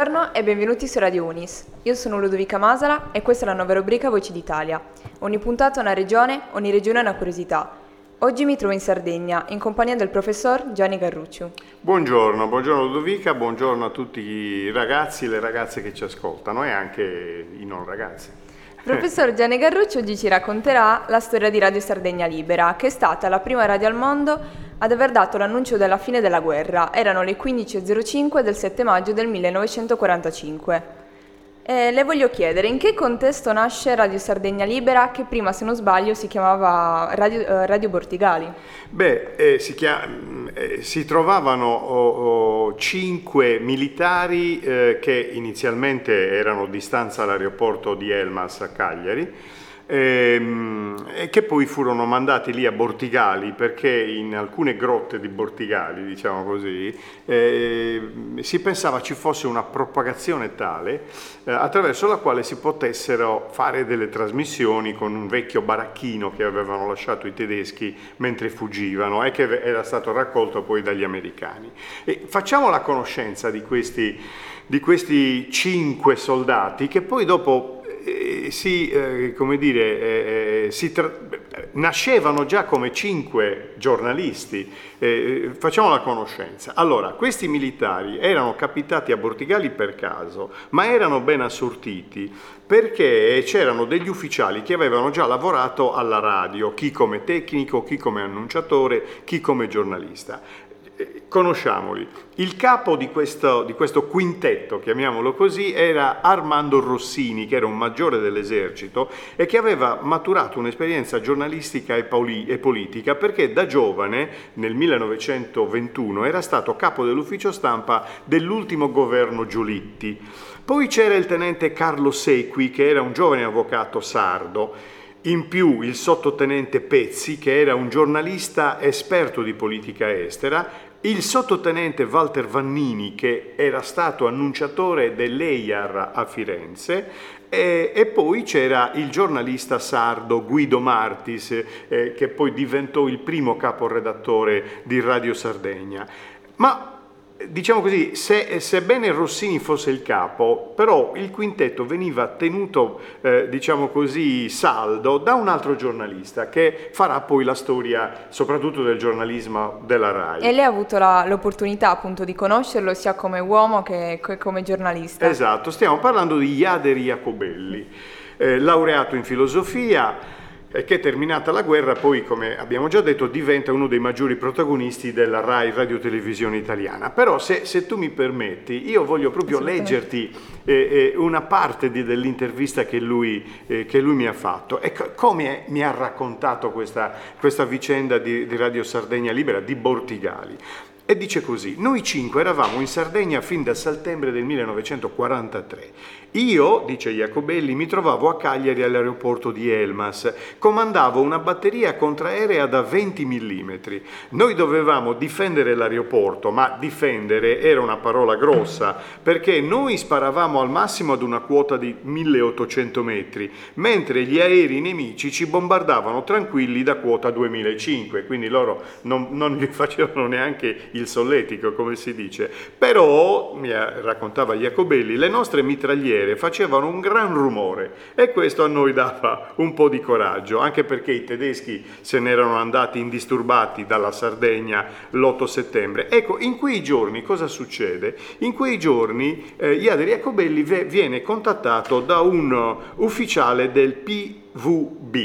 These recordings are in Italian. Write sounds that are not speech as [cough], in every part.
Buongiorno e benvenuti su Radio Unis. Io sono Ludovica Masala e questa è la nuova rubrica Voci d'Italia. Ogni puntata una regione, ogni regione una curiosità. Oggi mi trovo in Sardegna in compagnia del professor Gianni Garrucciu. Buongiorno, buongiorno Ludovica, buongiorno a tutti i ragazzi e le ragazze che ci ascoltano e anche i non ragazzi. Professor Gianni Garruccio oggi ci racconterà la storia di Radio Sardegna Libera, che è stata la prima radio al mondo ad aver dato l'annuncio della fine della guerra. Erano le 15.05 del 7 maggio del 1945. Eh, le voglio chiedere in che contesto nasce Radio Sardegna Libera, che prima, se non sbaglio, si chiamava Radio, eh, Radio Bortigali? Beh, eh, si, chiam- eh, si, trovavano oh, oh, cinque militari eh, che inizialmente erano di stanza all'aeroporto di Elmas a Cagliari e che poi furono mandati lì a Bortigali perché in alcune grotte di Bortigali, diciamo così, eh, si pensava ci fosse una propagazione tale eh, attraverso la quale si potessero fare delle trasmissioni con un vecchio baracchino che avevano lasciato i tedeschi mentre fuggivano e che era stato raccolto poi dagli americani. E facciamo la conoscenza di questi, di questi cinque soldati che poi dopo eh, si, eh, come dire, eh, eh si tra- nascevano già come cinque giornalisti. Eh, facciamo la conoscenza. Allora, questi militari erano capitati a Bortigali per caso, ma erano ben assortiti perché c'erano degli ufficiali che avevano già lavorato alla radio, chi come tecnico, chi come annunciatore, chi come giornalista conosciamoli. Il capo di questo, di questo, quintetto, chiamiamolo così, era Armando Rossini, che era un maggiore dell'esercito e che aveva maturato un'esperienza giornalistica e, poli, e politica perché da giovane, nel 1921, era stato capo dell'ufficio stampa dell'ultimo governo Giolitti. Poi c'era il tenente Carlo Sequi, che era un giovane avvocato sardo. In più il sottotenente Pezzi, che era un giornalista esperto di politica estera, il sottotenente Walter Vannini, che era stato annunciatore dell'EIAR a Firenze, e, e, poi c'era il giornalista sardo Guido Martis, eh, che poi diventò il primo caporedattore di Radio Sardegna. Ma diciamo così, se, sebbene Rossini fosse il capo, però il quintetto veniva tenuto, eh, diciamo così, saldo da un altro giornalista che farà poi la storia soprattutto del giornalismo della RAI. E lei ha avuto la, l'opportunità appunto di conoscerlo sia come uomo che, che come giornalista. Esatto, stiamo parlando di Iaderi Jacobelli, eh, laureato in filosofia, e che terminata la guerra poi, come abbiamo già detto, diventa uno dei maggiori protagonisti della RAI Radio Televisione Italiana. Però se, se tu mi permetti, io voglio proprio leggerti eh, eh, una parte di, dell'intervista che lui, eh, che lui, mi ha fatto e co- come mi ha raccontato questa, questa vicenda di, di Radio Sardegna Libera, di Bortigali. E dice così, noi cinque eravamo in Sardegna fin da settembre del 1943. Io, dice Jacobelli, mi trovavo a Cagliari all'aeroporto di Elmas, comandavo una batteria contraerea da 20 mm. Noi dovevamo difendere l'aeroporto, ma difendere era una parola grossa, perché noi sparavamo al massimo ad una quota di 1800 metri, mentre gli aerei nemici ci bombardavano tranquilli da quota 2005, quindi loro non, non gli [laughs] facevano neanche il solletico, come si dice. Però, mi raccontava Jacobelli, le nostre mitragliere facevano un gran rumore e questo a noi dava un po' di coraggio, anche perché i tedeschi se n'erano andati indisturbati dalla Sardegna l'8 settembre. Ecco, in quei giorni cosa succede? In quei giorni eh, Iadri Jacobelli viene contattato da un ufficiale del PVB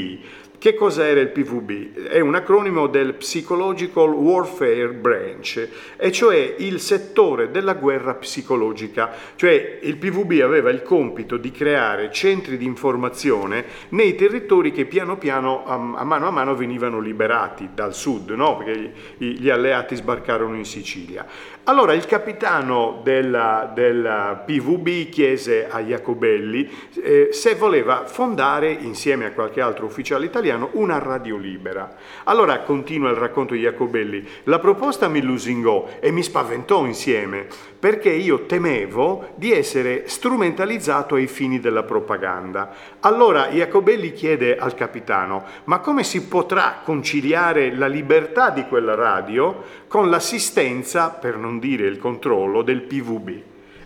che cos'era il PVB? È un acronimo del Psychological Warfare Branch, e cioè il settore della guerra psicologica. Cioè il PVB aveva il compito di creare centri di informazione nei territori che piano piano, a mano a mano, venivano liberati dal sud, no? perché gli alleati sbarcarono in Sicilia. Allora il capitano della, della PVB chiese a Jacobelli eh, se voleva fondare, insieme a qualche altro ufficiale italiano, una radio libera. Allora continua il racconto di Jacobelli, la proposta mi lusingò e mi spaventò insieme, perché io temevo di essere strumentalizzato ai fini della propaganda. Allora Jacobelli chiede al capitano, ma come si potrà conciliare la libertà di quella radio con l'assistenza, per non dire il controllo, del PVB?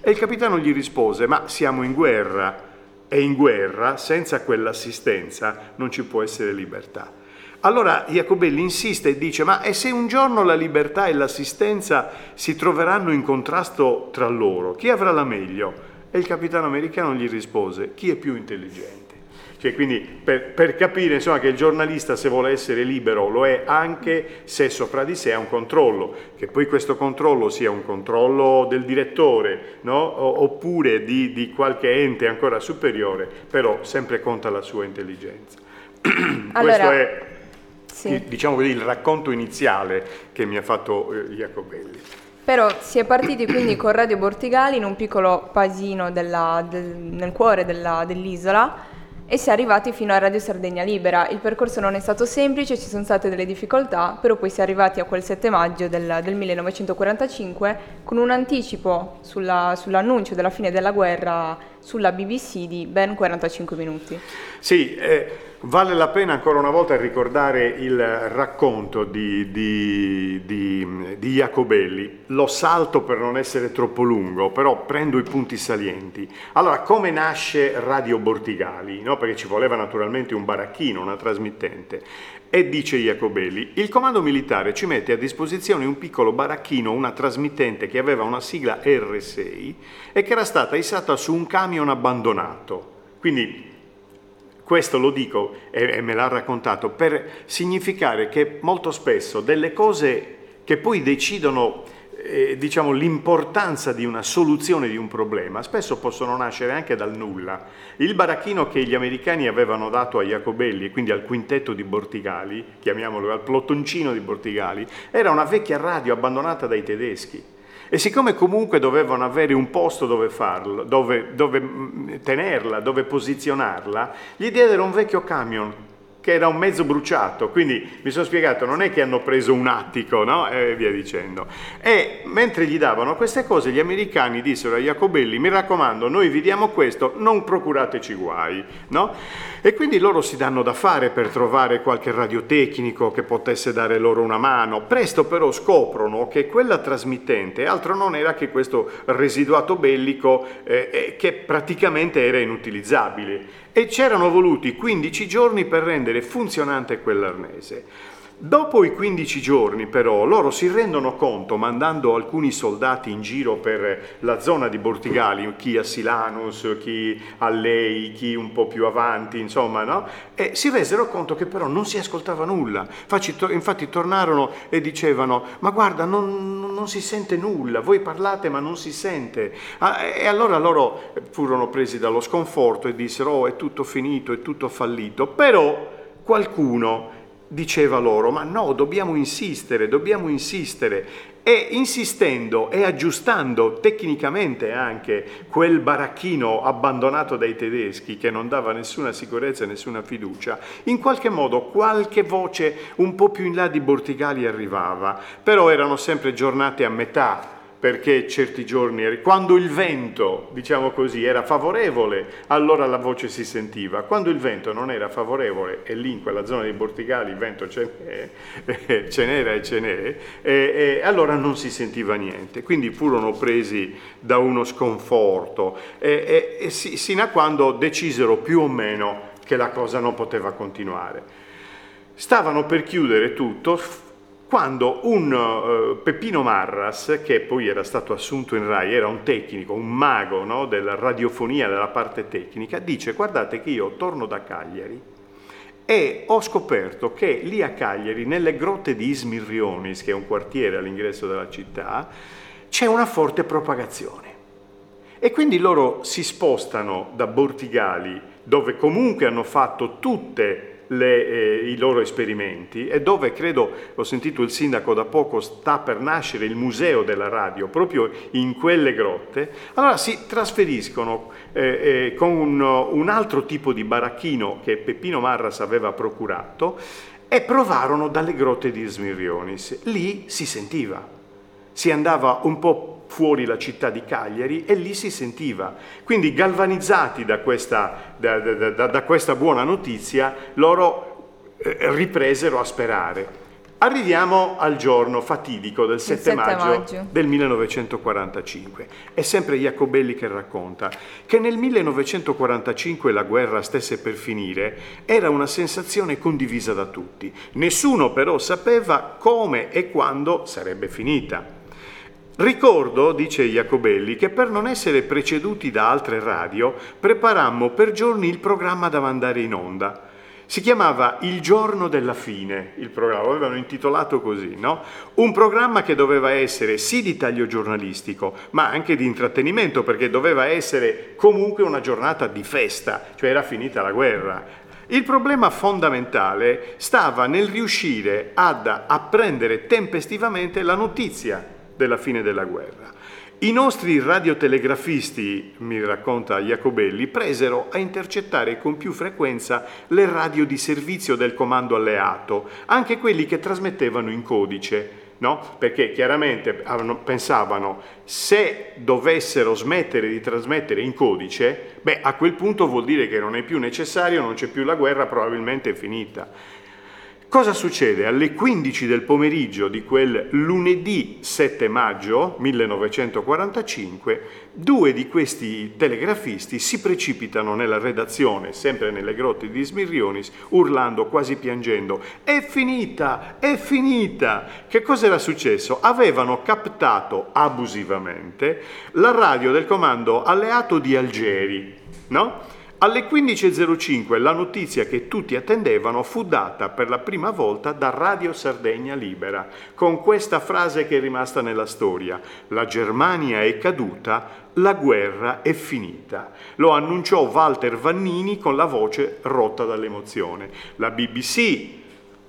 E il capitano gli rispose, ma siamo in guerra e in guerra senza quell'assistenza non ci può essere libertà. Allora Jacobelli insiste e dice, ma e se un giorno la libertà e l'assistenza si troveranno in contrasto tra loro, chi avrà la meglio? E il capitano americano gli rispose, chi è più intelligente? Cioè, quindi per, per capire insomma, che il giornalista se vuole essere libero lo è anche se sopra di sé ha un controllo, che poi questo controllo sia un controllo del direttore no? oppure di, di qualche ente ancora superiore, però sempre conta la sua intelligenza. [clears throat] Allora, Questo è sì. diciamo così, il racconto iniziale che mi ha fatto eh, Jacobelli. Però si è partiti quindi con Radio Bortigali in un piccolo paesino della, del, nel cuore della, dell'isola e si è arrivati fino a Radio Sardegna Libera. Il percorso non è stato semplice, ci sono state delle difficoltà, però poi si è arrivati a quel 7 maggio del, del 1945 con un anticipo sulla, sull'annuncio della fine della guerra sulla BBC di ben 45 minuti. Sì, eh, vale la pena ancora una volta ricordare il racconto di, di, di, di, Jacobelli. Lo salto per non essere troppo lungo, però prendo i punti salienti. Allora, come nasce Radio Bortigali? No? Perché ci voleva naturalmente un baracchino, una trasmittente. E dice Jacobelli, il comando militare ci mette a disposizione un piccolo baracchino, una trasmittente che aveva una sigla R6 e che era stata issata su un camion abbandonato. Quindi questo lo dico e, e me l'ha raccontato per significare che molto spesso delle cose che poi decidono eh, diciamo, l'importanza di una soluzione di un problema spesso possono nascere anche dal nulla. Il baracchino che gli americani avevano dato a Jacobelli e quindi al quintetto di Bortigali, chiamiamolo al plottoncino di Bortigali, era una vecchia radio abbandonata dai tedeschi. E siccome comunque dovevano avere un posto dove farlo, dove, dove mm, tenerla, dove posizionarla, gli diedero un vecchio camion che era un mezzo bruciato, quindi mi sono spiegato, non è che hanno preso un attico, no? E via dicendo. E mentre gli davano queste cose, gli americani dissero a Jacobelli, mi raccomando, noi vi diamo questo, non procurateci guai, no? E quindi loro si danno da fare per trovare qualche radiotecnico che potesse dare loro una mano. Presto però scoprono che quella trasmittente altro non era che questo residuato bellico eh, eh che praticamente era inutilizzabile e c'erano voluti 15 giorni per rendere funzionante quell'arnese. Dopo i 15 giorni però loro si rendono conto, mandando alcuni soldati in giro per la zona di Bortigali, chi a Silanus, chi a Lei, chi un po' più avanti, insomma, no? E si resero conto che però non si ascoltava nulla. Infatti tornarono e dicevano, ma guarda, non, non si sente nulla, voi parlate ma non si sente. E allora loro furono presi dallo sconforto e dissero, oh è tutto finito, è tutto fallito. Però qualcuno diceva loro, ma no, dobbiamo insistere, dobbiamo insistere. E insistendo e aggiustando tecnicamente anche quel baracchino abbandonato dai tedeschi che non dava nessuna sicurezza nessuna fiducia, in qualche modo qualche voce un po' più in là di Bortigali arrivava, però erano sempre giornate a metà perché certi giorni, quando il vento, diciamo così, era favorevole, allora la voce si sentiva. Quando il vento non era favorevole, e lì in quella zona di Bortigali il vento ce, n'è, [laughs] ce n'era e ce n'è, e, e allora non si sentiva niente. Quindi furono presi da uno sconforto, e, e, e sino a quando decisero più o meno che la cosa non poteva continuare. Stavano per chiudere tutto, quando un uh, Peppino Marras, che poi era stato assunto in RAI, era un tecnico, un mago no, della radiofonia, della parte tecnica, dice guardate che io torno da Cagliari e ho scoperto che lì a Cagliari, nelle grotte di Ismirrionis, che è un quartiere all'ingresso della città, c'è una forte propagazione. E quindi loro si spostano da Bortigali, dove comunque hanno fatto tutte le, eh, i loro esperimenti e dove credo, ho sentito il sindaco da poco, sta per nascere il museo della radio, proprio in quelle grotte, allora si trasferiscono eh, eh, con un, un altro tipo di baracchino che Peppino Marras aveva procurato e provarono dalle grotte di Smirionis. Lì si sentiva, si andava un po' fuori la città di Cagliari e lì si sentiva. Quindi galvanizzati da questa, da, da, da, questa buona notizia, loro eh, ripresero a sperare. Arriviamo al giorno fatidico del 7, 7 maggio, maggio. del 1945. È sempre Jacobelli che racconta che nel 1945 la guerra stesse per finire era una sensazione condivisa da tutti. Nessuno però sapeva come e quando sarebbe finita. Ricordo, dice Jacobelli, che per non essere preceduti da altre radio preparammo per giorni il programma da mandare in onda. Si chiamava Il giorno della fine, il programma, lo avevano intitolato così, no? Un programma che doveva essere sì di taglio giornalistico, ma anche di intrattenimento, perché doveva essere comunque una giornata di festa, cioè era finita la guerra. Il problema fondamentale stava nel riuscire ad apprendere tempestivamente la notizia della fine della guerra. I nostri radiotelegrafisti, mi racconta Jacobelli, presero a intercettare con più frequenza le radio di servizio del comando alleato, anche quelli che trasmettevano in codice, no? Perché chiaramente pensavano se dovessero smettere di trasmettere in codice, beh, a quel punto vuol dire che non è più necessario, non c'è più la guerra, probabilmente è finita. Cosa succede? Alle 15 del pomeriggio di quel lunedì 7 maggio 1945, due di questi telegrafisti si precipitano nella redazione, sempre nelle grotte di Smirrionis, urlando, quasi piangendo, è finita, è finita! Che cosa era successo? Avevano captato abusivamente la radio del comando alleato di Algeri, no? Alle 15.05 la notizia che tutti attendevano fu data per la prima volta da Radio Sardegna Libera, con questa frase che è rimasta nella storia. La Germania è caduta, la guerra è finita. Lo annunciò Walter Vannini con la voce rotta dall'emozione. La BBC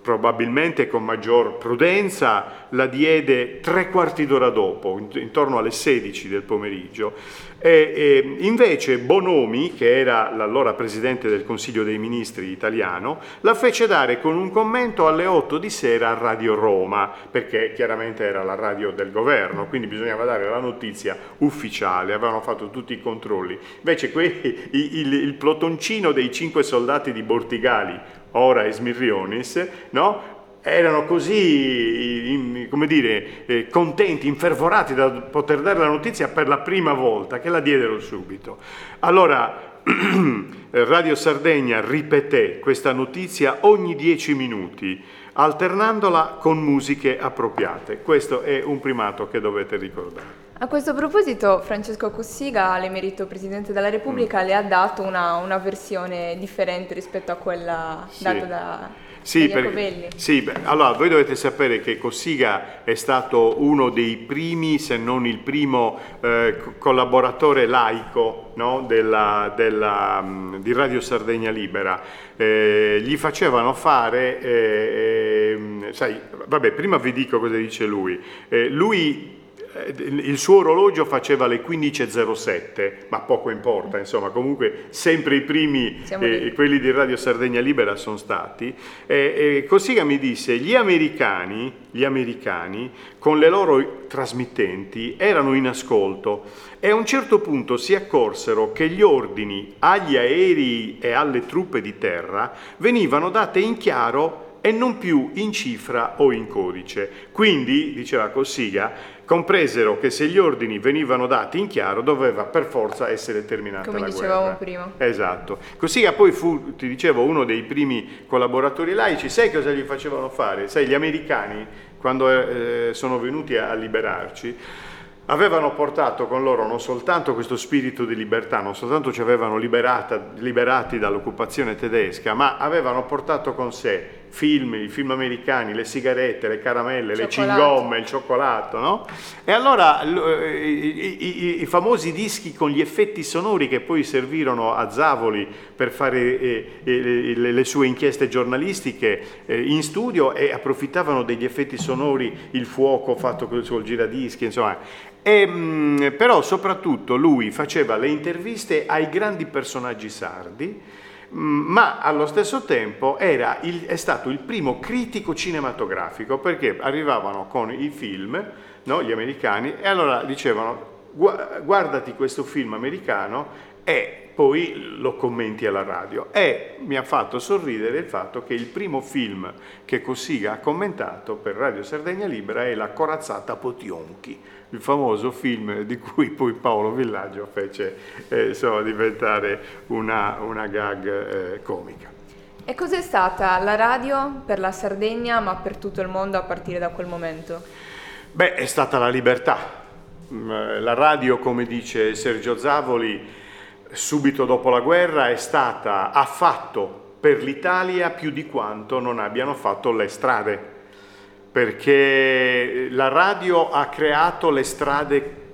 probabilmente con maggior prudenza, la diede tre quarti d'ora dopo, intorno alle 16 del pomeriggio. E, e invece Bonomi, che era l'allora presidente del Consiglio dei Ministri italiano, la fece dare con un commento alle 8 di sera a Radio Roma, perché chiaramente era la radio del governo, quindi bisognava dare la notizia ufficiale, avevano fatto tutti i controlli. Invece quei, il, il plotoncino dei cinque soldati di Bortigali, ora Esmirrionis, no? erano così, come dire, eh, contenti, infervorati da poter dare la notizia per la prima volta, che la diedero subito. Allora, [clears throat] Radio Sardegna ripeté questa notizia ogni dieci minuti, alternandola con musiche appropriate. Questo è un primato che dovete ricordare. A questo proposito, Francesco Cossiga, l'emerito Presidente della Repubblica, mm. le ha dato una, una, versione differente rispetto a quella sì. data da, sì, per, sì beh, allora voi dovete sapere che Cossiga è stato uno dei primi, se non il primo, eh, collaboratore laico no, della, della, mm, di Radio Sardegna Libera. Eh, gli facevano fare, eh, ehm, sai, vabbè, prima vi dico cosa dice lui. Eh, lui il suo orologio faceva le 15.07, ma poco importa, insomma, comunque sempre i primi, eh, quelli di Radio Sardegna Libera sono stati. E, e Cossiga mi disse, gli americani, gli americani, con le loro trasmittenti, erano in ascolto e a un certo punto si accorsero che gli ordini agli aerei e alle truppe di terra venivano date in chiaro e non più in cifra o in codice. Quindi, diceva Cossiga, compresero che se gli ordini venivano dati in chiaro doveva per forza essere terminata Come la guerra. Come dicevamo prima. Esatto. Cossiga poi fu, ti dicevo, uno dei primi collaboratori laici. Sai cosa gli facevano fare? Sai, gli americani, quando eh, sono venuti a, a liberarci, avevano portato con loro non soltanto questo spirito di libertà, non soltanto ci avevano liberata, liberati dall'occupazione tedesca, ma avevano portato con sé film, i film americani, le sigarette, le caramelle, le cingomme, il cioccolato, no? E allora eh, i, i, i, famosi dischi con gli effetti sonori che poi servirono a Zavoli per fare eh, eh, le, le, sue inchieste giornalistiche eh, in studio e approfittavano degli effetti sonori, il fuoco fatto col giradischi, insomma. E, mh, però soprattutto lui faceva le interviste ai grandi personaggi sardi, ma allo stesso tempo il, è stato il primo critico cinematografico perché arrivavano con i film, no, gli americani, e allora dicevano guardati questo film americano e poi lo commenti alla radio. E mi ha fatto sorridere il fatto che il primo film che Cossiga ha commentato per Radio Sardegna Libera è La corazzata Potionchi, il famoso film di cui poi Paolo Villaggio fece eh, insomma, diventare una, una gag eh, comica. E cos'è stata la radio per la Sardegna, ma per tutto il mondo a partire da quel momento? Beh, è stata la libertà. Mm, la radio, come dice Sergio Zavoli, subito dopo la guerra è stata, ha fatto per l'Italia più di quanto non abbiano fatto le strade, perché la radio ha creato le strade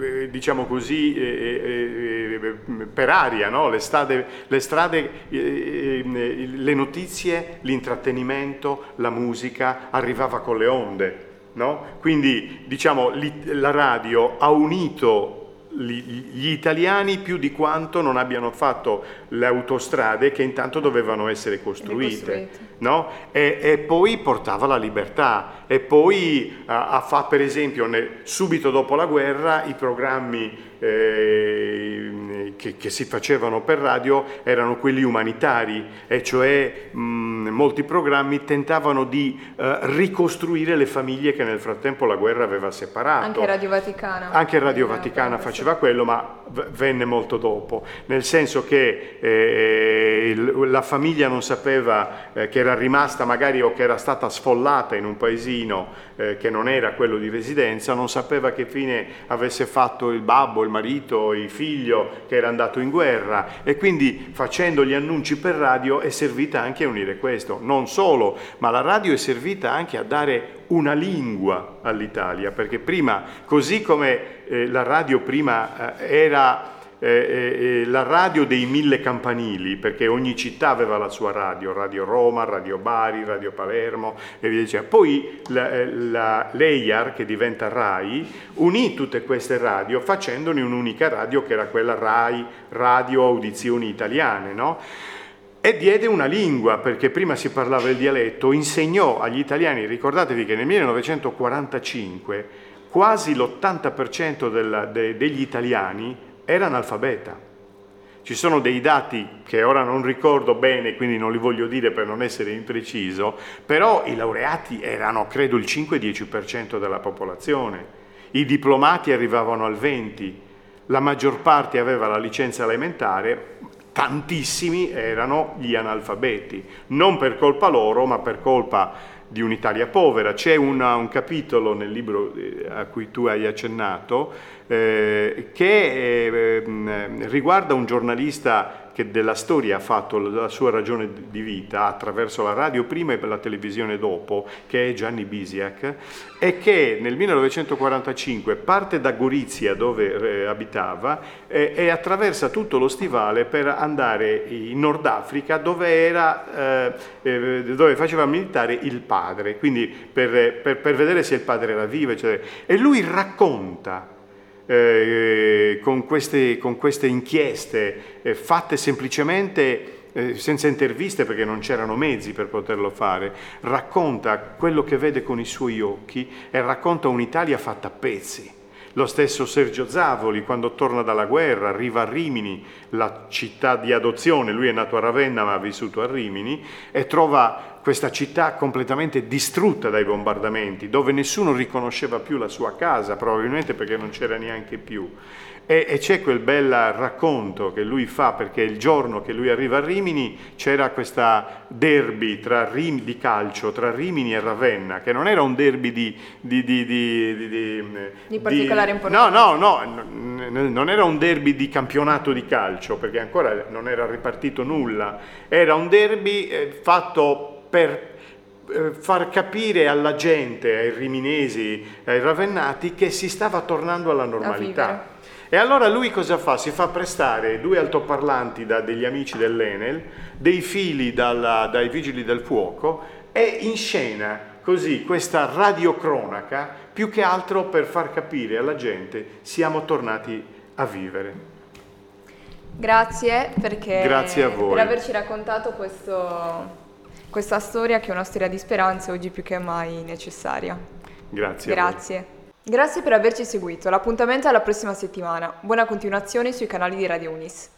eh, diciamo così, eh, eh, per aria, no? le strade, le, strade le notizie, l'intrattenimento, la musica arrivava con le onde. No? Quindi diciamo, la radio ha unito gli italiani più di quanto non abbiano fatto le autostrade che intanto dovevano essere costruite, no? e, e, poi portava la libertà e poi a, a fa per esempio ne, subito dopo la guerra i programmi eh, che, che, si facevano per radio erano quelli umanitari, e cioè mh, molti programmi tentavano di eh, ricostruire le famiglie che nel frattempo la guerra aveva separato. Anche Radio Vaticana. Anche Radio Vaticana faceva quello, ma venne molto dopo, nel senso che eh, la famiglia non sapeva eh, che era rimasta magari o che era stata sfollata in un paesino eh, che non era quello di residenza, non sapeva che fine avesse fatto il babbo, il marito, il figlio che era andato in guerra e quindi facendo gli annunci per radio è servita anche a unire questo. Non solo, ma la radio è servita anche a dare una lingua all'Italia, perché prima, così come eh, la radio prima eh, era eh, eh, la radio dei mille campanili, perché ogni città aveva la sua radio, Radio Roma, Radio Bari, Radio Palermo e via dicendo. Poi la, eh, la, l'EIAR, che diventa RAI, unì tutte queste radio facendone un'unica radio che era quella RAI, Radio Audizioni Italiane, no? e diede una lingua, perché prima si parlava il dialetto, insegnò agli italiani, ricordatevi che nel 1945 quasi l'80% della, de, degli italiani era analfabeta. Ci sono dei dati che ora non ricordo bene, quindi non li voglio dire per non essere impreciso, però i laureati erano credo il 5-10% della popolazione, i diplomati arrivavano al 20%, la maggior parte aveva la licenza elementare, tantissimi erano gli analfabeti, non per colpa loro, ma per colpa di un'Italia povera. C'è una, un capitolo nel libro eh, a cui tu hai accennato eh, che eh, riguarda un giornalista che della storia ha fatto la sua ragione di vita attraverso la radio prima e la televisione dopo, che è Gianni Bisiak, e che nel 1945 parte da Gorizia dove eh, abitava eh, e attraversa tutto lo stivale per andare in Nord Africa dove, era, eh, eh dove faceva militare il padre, quindi per, per, per vedere se il padre era vivo, eccetera. e lui racconta eh, con, queste, con, queste, inchieste eh, fatte semplicemente eh, senza interviste perché non c'erano mezzi per poterlo fare, racconta quello che vede con i suoi occhi e racconta un'Italia fatta a pezzi. Lo stesso Sergio Zavoli, quando torna dalla guerra, arriva a Rimini, la città di adozione, lui è nato a Ravenna ma ha vissuto a Rimini, e trova questa città completamente distrutta dai bombardamenti, dove nessuno riconosceva più la sua casa, probabilmente perché non c'era neanche più. E, e, c'è quel bel racconto che lui fa, perché il giorno che lui arriva a Rimini c'era questa derby Rim, di calcio tra Rimini e Ravenna, che non era un derby di... Di, di, di, di particolare importanza. No, no, no, non era un derby di campionato di calcio, perché ancora non era ripartito nulla, era un derby eh, fatto per eh, far capire alla gente, ai riminesi, ai ravennati, che si stava tornando alla normalità. E allora lui cosa fa? Si fa prestare due altoparlanti da degli amici dell'Enel, dei fili dalla, dai vigili del fuoco e in scena così questa radiocronaca più che altro per far capire alla gente siamo tornati a vivere. Grazie perché Grazie a voi. per averci raccontato questo questa storia che è una storia di speranza oggi più che mai necessaria. Grazie. Grazie. Grazie per averci seguito, l'appuntamento è alla prossima settimana. Buona continuazione sui canali di Radio Unis.